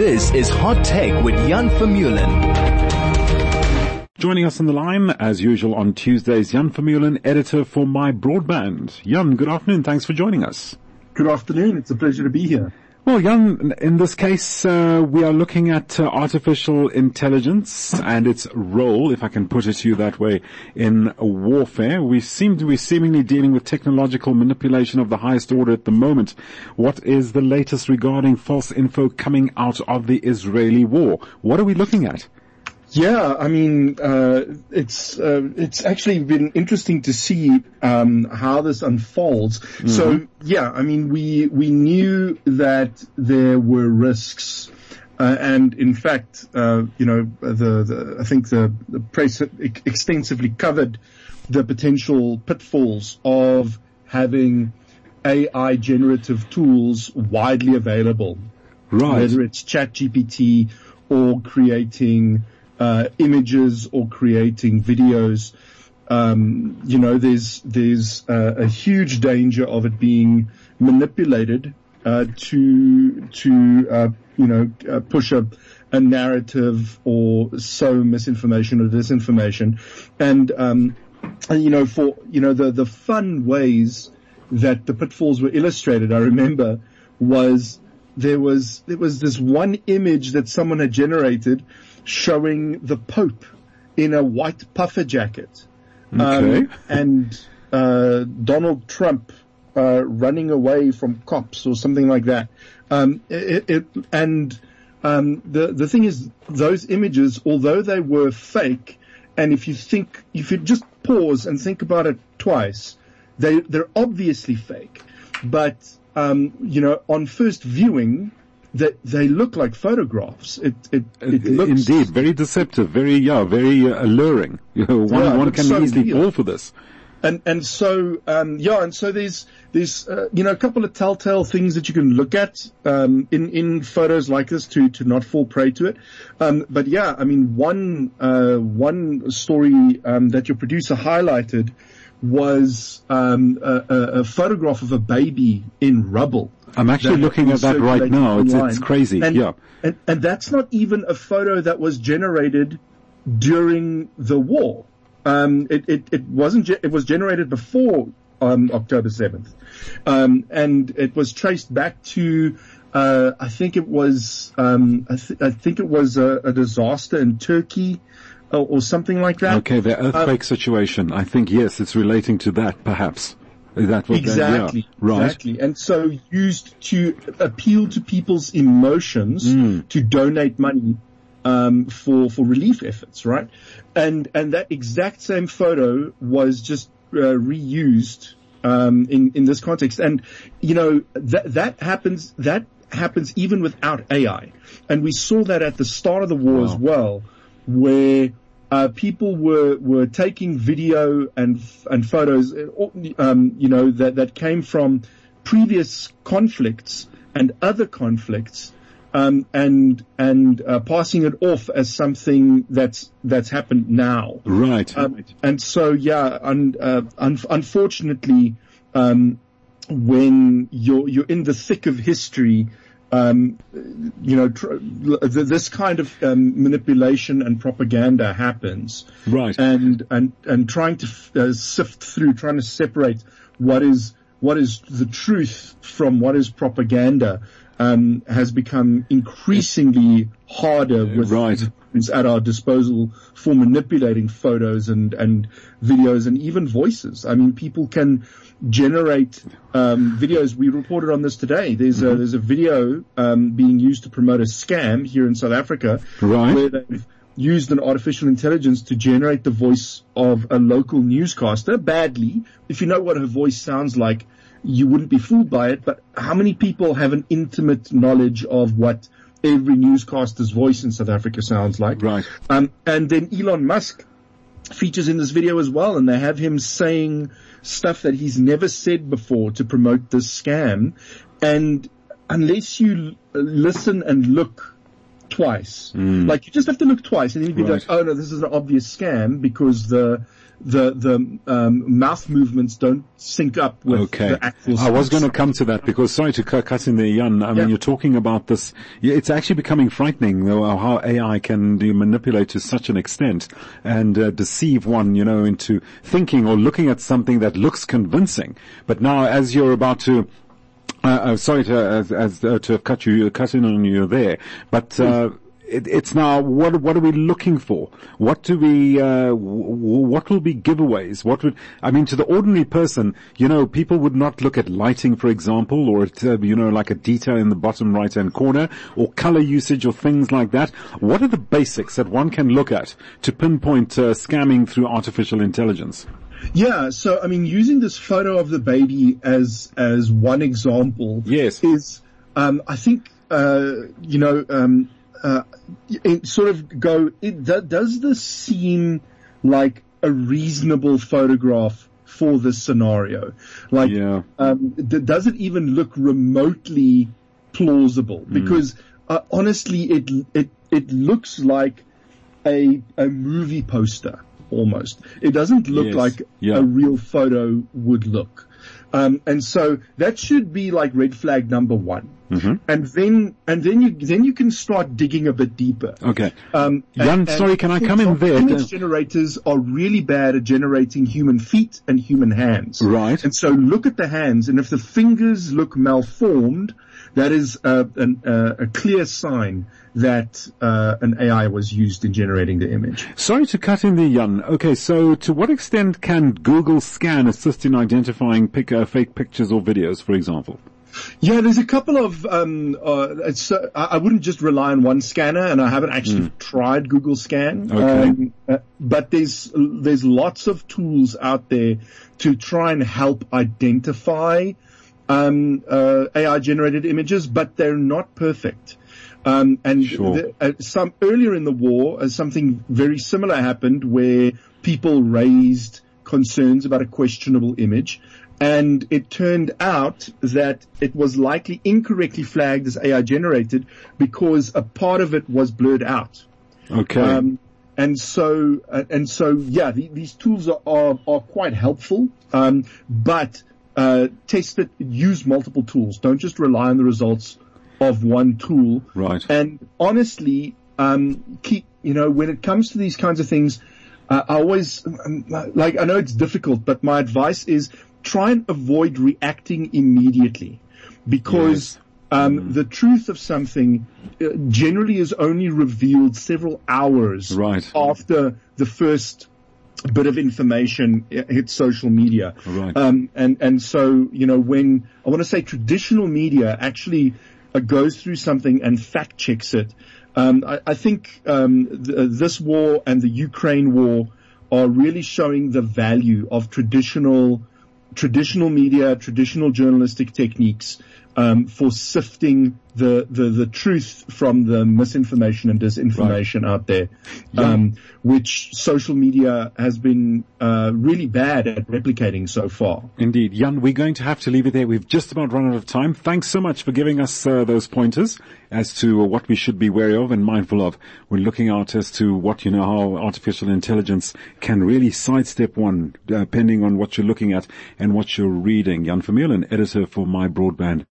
This is Hot Tech with Jan Vermeulen. Joining us on the line, as usual on Tuesdays, Jan Vermeulen, editor for My Broadband. Jan, good afternoon. Thanks for joining us. Good afternoon. It's a pleasure to be here. Well, Jan, in this case, uh, we are looking at uh, artificial intelligence and its role, if I can put it to you that way, in warfare. We seem to be seemingly dealing with technological manipulation of the highest order at the moment. What is the latest regarding false info coming out of the Israeli war? What are we looking at? Yeah, I mean, uh, it's uh, it's actually been interesting to see um, how this unfolds. Mm-hmm. So yeah, I mean, we we knew that there were risks. Uh, and in fact, uh, you know, the, the, I think the, the press extensively covered the potential pitfalls of having AI generative tools widely available. Right. Whether it's ChatGPT or creating images or creating videos. Um, you know, there's there's uh, a huge danger of it being manipulated uh, to to uh, you know uh, push a a narrative or sow misinformation or disinformation, and um, and, you know for you know the the fun ways that the pitfalls were illustrated. I remember was there was there was this one image that someone had generated showing the Pope in a white puffer jacket. Um, okay. Um, and uh, Donald Trump uh, running away from cops or something like that. Um, it, it, and um, the the thing is, those images, although they were fake, and if you think, if you just pause and think about it twice, they they're obviously fake. But um, you know, on first viewing, that they look like photographs. It, it, it uh, looks indeed very deceptive, very yeah, very uh, alluring. You know, one, yeah, one can so easily real. fall for this. And and so um, yeah, and so there's there's uh, you know a couple of telltale things that you can look at um, in in photos like this to to not fall prey to it. Um, but yeah, I mean one uh, one story um, that your producer highlighted was um, a, a, photograph of a baby in rubble. I'm actually looking at that right now. It's, it's, crazy. And, yeah. And, and that's not even a photo that was generated during the war. Um, it, it, it wasn't, ge- it was generated before, um, October 7th. Um, and it was traced back to, uh, I think it was, um, I, th- I, think it was a, a disaster in Turkey, or, or something like that. Okay, the earthquake uh, situation. I think yes, it's relating to that, perhaps. Is that what exactly, yeah. right? Exactly, and so used to appeal to people's emotions mm. to donate money um, for for relief efforts, right? And and that exact same photo was just uh, reused um, in in this context, and you know that that happens that happens even without AI, and we saw that at the start of the war wow. as well, where uh, people were were taking video and and photos, uh, um, you know, that that came from previous conflicts and other conflicts, um, and and uh, passing it off as something that's that's happened now. Right. Um, and so, yeah, un, uh, un- unfortunately, um, when you're you're in the thick of history, um, you know, tr- this kind of um, manipulation and propaganda happens, right? And and and trying to f- uh, sift through, trying to separate what is what is the truth from what is propaganda, um, has become increasingly harder with right. At our disposal for manipulating photos and and videos and even voices. I mean, people can generate um, videos. We reported on this today. There's mm-hmm. a there's a video um, being used to promote a scam here in South Africa, right. where they've used an artificial intelligence to generate the voice of a local newscaster badly. If you know what her voice sounds like, you wouldn't be fooled by it. But how many people have an intimate knowledge of what every newscaster's voice in South Africa sounds like? Right. Um, and then Elon Musk features in this video as well, and they have him saying stuff that he's never said before to promote this scam. And unless you listen and look twice, mm. like you just have to look twice and then you'd be right. like, oh no, this is an obvious scam because the, the the um, mouth movements don't sync up with Okay. the actual. I was going to come to that because sorry to cut in there, Jan. I mean, you're talking about this. It's actually becoming frightening though, how AI can manipulate to such an extent and uh, deceive one, you know, into thinking or looking at something that looks convincing. But now, as you're about to uh, uh, sorry to as, as, uh, to have cut you cut in on you there, but uh, it, it's now what what are we looking for? What do we uh, w- what will be giveaways? What would I mean to the ordinary person? You know, people would not look at lighting, for example, or at, uh, you know, like a detail in the bottom right hand corner, or color usage, or things like that. What are the basics that one can look at to pinpoint uh, scamming through artificial intelligence? Yeah, so I mean, using this photo of the baby as as one example, Yes. is um, I think uh, you know um, uh, sort of go. It, do- does this seem like a reasonable photograph for this scenario? Like, Yeah. um, d- does it even look remotely plausible? Because uh, honestly, it it it looks like a a movie poster almost. It doesn't look Yes. like Yeah. a real photo would look. Um, and so that should be like red flag number one. Mm-hmm. And then, and then you, then you can start digging a bit deeper. Okay. Um, Jan, sorry, can I come in there? Image generators are really bad at generating human feet and human hands. Right. And so look at the hands, and if the fingers look malformed, that is uh, an, uh, a clear sign that uh, an AI was used in generating the image. Sorry to cut in there, Jan. Okay, so to what extent can Google Scan assist in identifying pic- uh, fake pictures or videos, for example? Yeah, there's a couple of. Um, uh, uh, I wouldn't just rely on one scanner, and I haven't actually tried Google Scan. Okay. Um, uh, but there's there's lots of tools out there to try and help identify um, uh, AI generated images, but they're not perfect. Um, and Sure. the, uh, some earlier in the war, uh, something very similar happened where people raised concerns about a questionable image. And it turned out that it was likely incorrectly flagged as AI generated because a part of it was blurred out. Okay. Um, and so, uh, and so, yeah, the, these tools are, are, are quite helpful. Um, but, uh, test it, use multiple tools. Don't just rely on the results of one tool. Right. And honestly, um, keep, you know, when it comes to these kinds of things, uh, I always, um, like, I know it's difficult, but my advice is try and avoid reacting immediately because Yes. um, the truth of something uh, generally is only revealed several hours Right. after the first bit of information uh, hits social media. Right. Um, and, and so, you know, when I want to say traditional media actually uh, goes through something and fact checks it, um, I, I think um, th- this war and the Ukraine war are really showing the value of traditional traditional media, traditional journalistic techniques um, for sifting the, the the truth from the misinformation and disinformation out there, um, which social media has been uh, really bad at replicating so far. Indeed. Jan, we're going to have to leave it there. We've just about run out of time. Thanks so much for giving us uh, those pointers as to what we should be wary of and mindful of. We're looking out as to what, you know, how artificial intelligence can really sidestep one, depending on what you're looking at and what you're reading. Jan Vermeulen, editor for My Broadband.